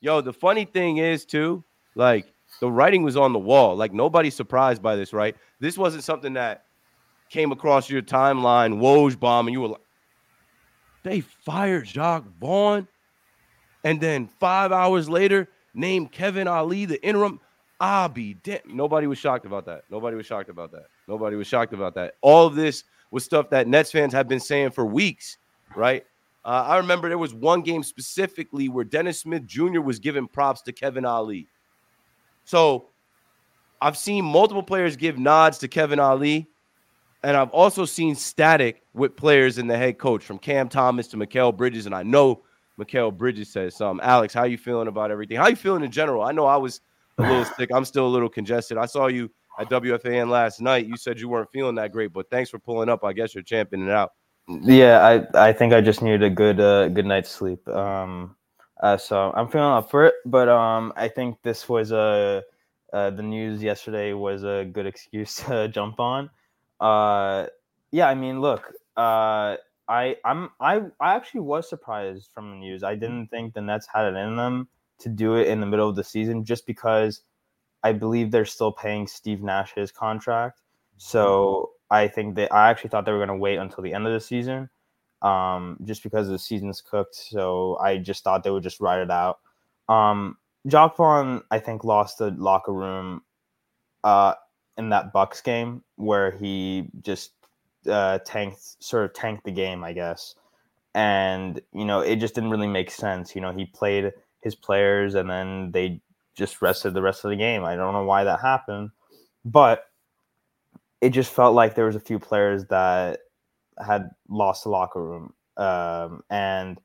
Yo, the funny thing is too, like the writing was on the wall. Like nobody's surprised by this, right? This wasn't something that came across your timeline, Woj bomb, and you were like, they fired Jacque Vaughn. And then five hours later, named Kevin Ollie the interim. I'll be damn. Nobody was shocked about that. Nobody was shocked about that. Nobody was shocked about that. All of this was stuff that Nets fans have been saying for weeks, right? Uh, I remember there was one game specifically where Dennis Smith Jr. was giving props to Kevin Ollie. So I've seen multiple players give nods to Kevin Ollie, and I've also seen static with players and the head coach from Cam Thomas to Mikal Bridges, and I know Mikal Bridges says something. Alex, how you feeling about everything? How you feeling in general? I know I was a little sick. I'm still a little congested. I saw you at WFAN last night. You said you weren't feeling that great, but thanks for pulling up. I guess you're championing it out. Yeah, I I think I just needed a good uh, good night's sleep. Um, uh, so I'm feeling up for it. But um, I think this was a uh, the news yesterday was a good excuse to jump on. Uh, yeah, I mean, look, uh, I I'm I I actually was surprised from the news. I didn't think the Nets had it in them to do it in the middle of the season, just because I believe they're still paying Steve Nash his contract. So I think that I actually thought they were going to wait until the end of the season, um, just because the season's cooked. So I just thought they would just ride it out. Um, I think, lost the locker room uh, in that Bucks game where he just uh, tanked, sort of tanked the game, I guess. And you know, it just didn't really make sense. You know, he played his players, and then they just rested the rest of the game. I don't know why that happened, but it just felt like there was a few players that had lost the locker room. Um, and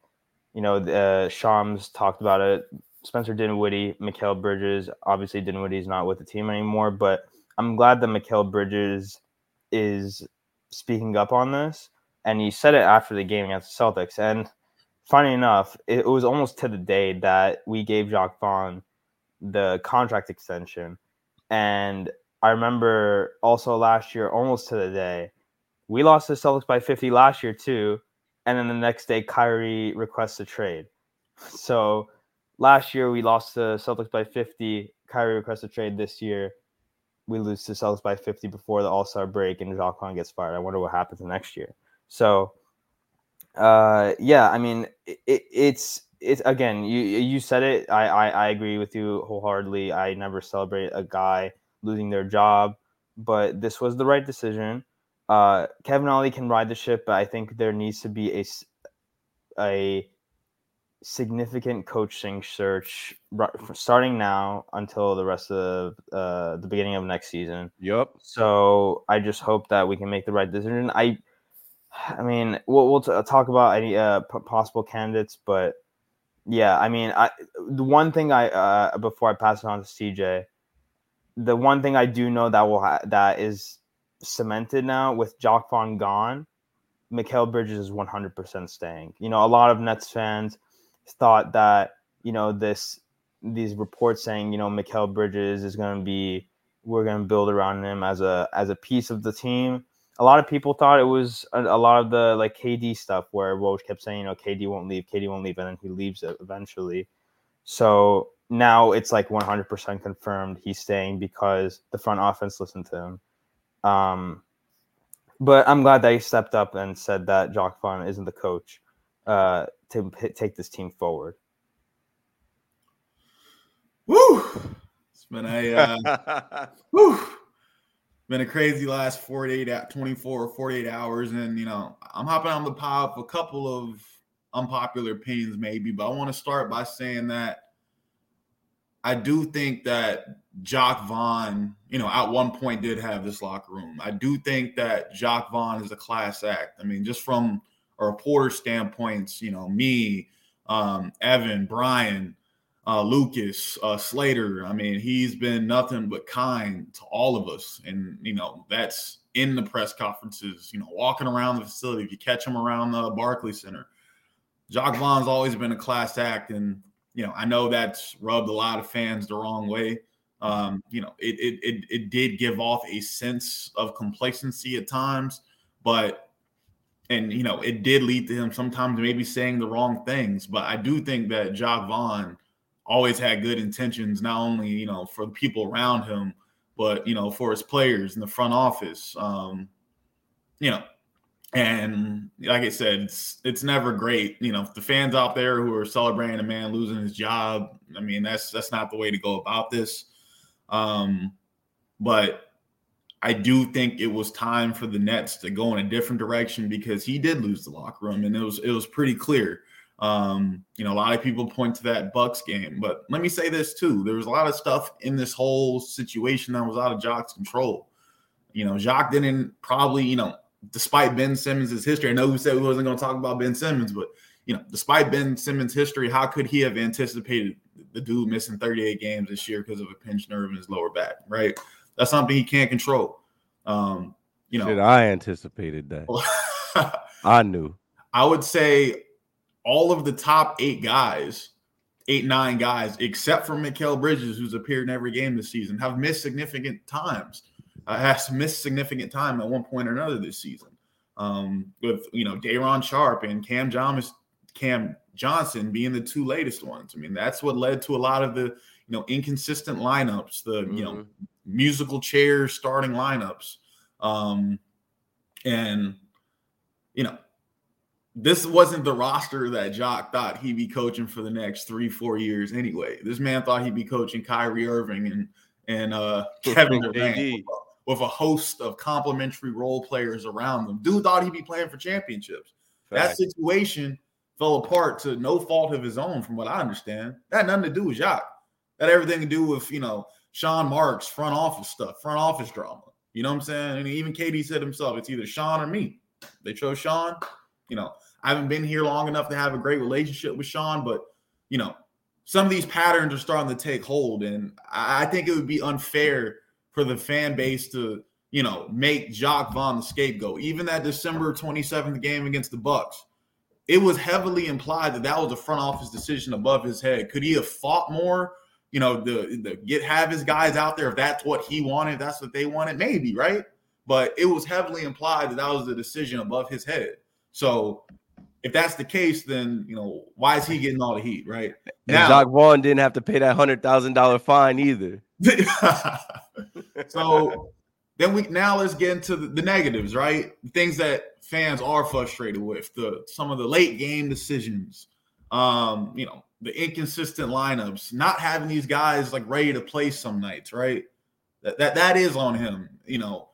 you know, uh, Shams talked about it. Spencer Dinwiddie, Mikal Bridges. Obviously, Dinwiddie's not with the team anymore, but I'm glad that Mikal Bridges is speaking up on this. And he said it after the game against the Celtics. And funny enough, it was almost to the day that we gave Jacque Vaughn the contract extension. And I remember also last year, almost to the day, we lost the Celtics by 50 last year too. And then the next day, Kyrie requests a trade. So last year we lost the Celtics by 50. Kyrie requests a trade this year. We lose to Celtics by 50 before the All Star break, and Jacque gets fired. I wonder what happens next year. So, uh, yeah, I mean, it, it's it's again, you you said it. I, I I agree with you wholeheartedly. I never celebrate a guy losing their job, but this was the right decision. Uh, Kevin Ollie can ride the ship, but I think there needs to be a a significant coaching search starting now until the rest of uh, the beginning of next season. Yep. So I just hope that we can make the right decision. I, I mean, we'll, we'll t- talk about any uh, p- possible candidates, but yeah, I mean, I the one thing I uh, before I pass it on to CJ, the one thing I do know that will ha- that is cemented now with Jacque Vaughn gone, Mikal Bridges is 100% staying. You know, a lot of Nets fans thought that you know this these reports saying you know Mikal Bridges is going to be we're going to build around him as a as a piece of the team. A lot of people thought it was a, a lot of the like KD stuff where Woj kept saying you know KD won't leave, KD won't leave, and then he leaves eventually. So now it's like 100% confirmed he's staying because the front offense listened to him. Um, but I'm glad that he stepped up and said that Jacque Vaughn isn't the coach. Uh, to take this team forward. Woo! It's been a uh, woo. Been a crazy last 48 24 or 48 hours. And you know, I'm hopping on the pop a couple of unpopular opinions, maybe, but I want to start by saying that I do think that Jacque Vaughn, you know, at one point did have this locker room. I do think that Jacque Vaughn is a class act. I mean, just from a reporter standpoints, you know, me, um, Evan, Brian, uh, Lucas, uh, Slater. I mean, he's been nothing but kind to all of us, and you know that's in the press conferences. You know, walking around the facility. If you catch him around the Barclays Center, Jacque Vaughn's always been a class act, and you know I know that's rubbed a lot of fans the wrong way. Um, you know, it, it it it did give off a sense of complacency at times, but and you know it did lead to him sometimes maybe saying the wrong things but i do think that Jacque Vaughn always had good intentions, not only you know for the people around him, but you know for his players in the front office. Um, you know, and like I said, it's it's never great. You know, the fans out there who are celebrating a man losing his job. I mean, that's that's not the way to go about this. Um, but I do think it was time for the Nets to go in a different direction because he did lose the locker room, and it was it was pretty clear. Um, you know, a lot of people point to that Bucks game, but let me say this too: there was a lot of stuff in this whole situation that was out of Jacques' control. You know, Jacque didn't probably, you know, despite Ben Simmons' history. I know we said we wasn't going to talk about Ben Simmons, but you know, despite Ben Simmons' history, how could he have anticipated the dude missing 38 games this year because of a pinched nerve in his lower back? Right, that's something he can't control. Um, you know, Shit, I anticipated that. I knew. I would say all of the top eight guys, eight nine guys, except for Mikal Bridges, who's appeared in every game this season, have missed significant times. Uh, has missed significant time at one point or another this season. Um, with you know Day'Ron Sharpe and Cam Johnson, Cam Johnson being the two latest ones. I mean, that's what led to a lot of the you know inconsistent lineups, the mm-hmm. you know mm-hmm. musical chairs starting lineups, um, and you know this wasn't the roster that Jacque thought he'd be coaching for the next three, four years anyway. This man thought he'd be coaching Kyrie Irving and and uh, Kevin Durant with a host of complementary role players around them. Dude thought he'd be playing for championships. Fact. That situation fell apart to no fault of his own, from what I understand. That had nothing to do with Jacque. That had everything to do with, you know, Sean Marks, front office stuff, front office drama. You know what I'm saying? And even KD said himself, it's either Sean or me. They chose Sean. You know, I haven't been here long enough to have a great relationship with Sean, but you know, some of these patterns are starting to take hold. And I think it would be unfair for the fan base to, you know, make Jacque Vaughn the scapegoat. Even that December 27th game against the Bucks, it was heavily implied that that was a front office decision above his head. Could he have fought more? You know, the, the get have his guys out there if that's what he wanted, that's what they wanted, maybe, right? But it was heavily implied that that was the decision above his head. So if that's the case, then you know why is he getting all the heat, right? And now, Jacque Vaughn didn't have to pay that hundred thousand dollar fine either. so then we now let's get into the, the, negatives, right? Things that fans are frustrated with the some of the late game decisions, um, you know, the inconsistent lineups, not having these guys like ready to play some nights, right? That that that is on him, you know.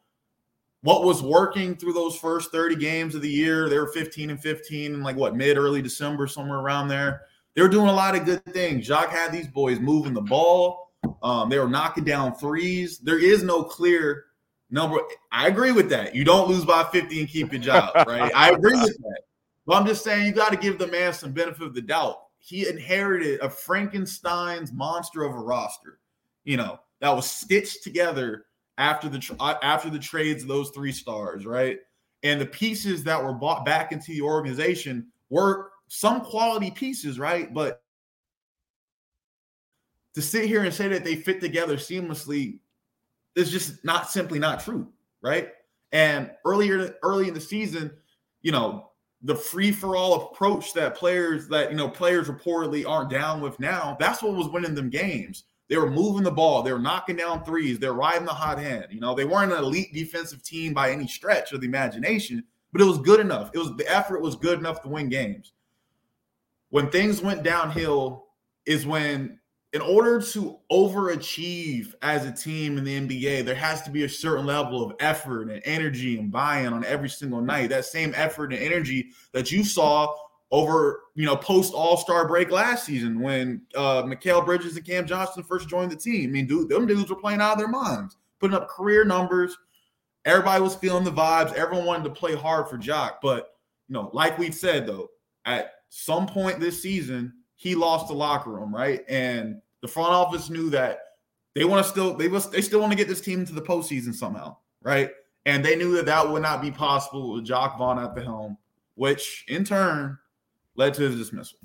What was working through those first 30 games of the year? They were 15 and 15 in like what mid early December, somewhere around there. They were doing a lot of good things. Jacque had these boys moving the ball um, they were knocking down threes. There is no clear number. I agree with that. You don't lose by 50 and keep your job, right? I agree with that. But I'm just saying you got to give the man some benefit of the doubt. He inherited a Frankenstein's monster of a roster, you know, that was stitched together after the uh, after the trades of those three stars, right? And the pieces that were bought back into the organization were some quality pieces, right? But to sit here and say that they fit together seamlessly is just not simply not true, right? And earlier, early in the season, you know, the free for all approach that players that you know players reportedly aren't down with now, that's what was winning them games. They were moving the ball, they were knocking down threes, they're riding the hot hand. You know, they weren't an elite defensive team by any stretch of the imagination, but it was good enough. It was the effort was good enough to win games. When things went downhill, is when in order to overachieve as a team in the NBA, there has to be a certain level of effort and energy and buy-in on every single night. That same effort and energy that you saw over, you know, post All-Star break last season when uh Mikal Bridges and Cam Johnson first joined the team. I mean, dude, them dudes were playing out of their minds, putting up career numbers. Everybody was feeling the vibes. Everyone wanted to play hard for Jacque. But, you know, like we've said though, at some point this season, he lost the locker room, right? And the front office knew that they want to still they was they still want to get this team to the postseason somehow, right? And they knew that that would not be possible with Jacque Vaughn at the helm, which in turn led to his dismissal.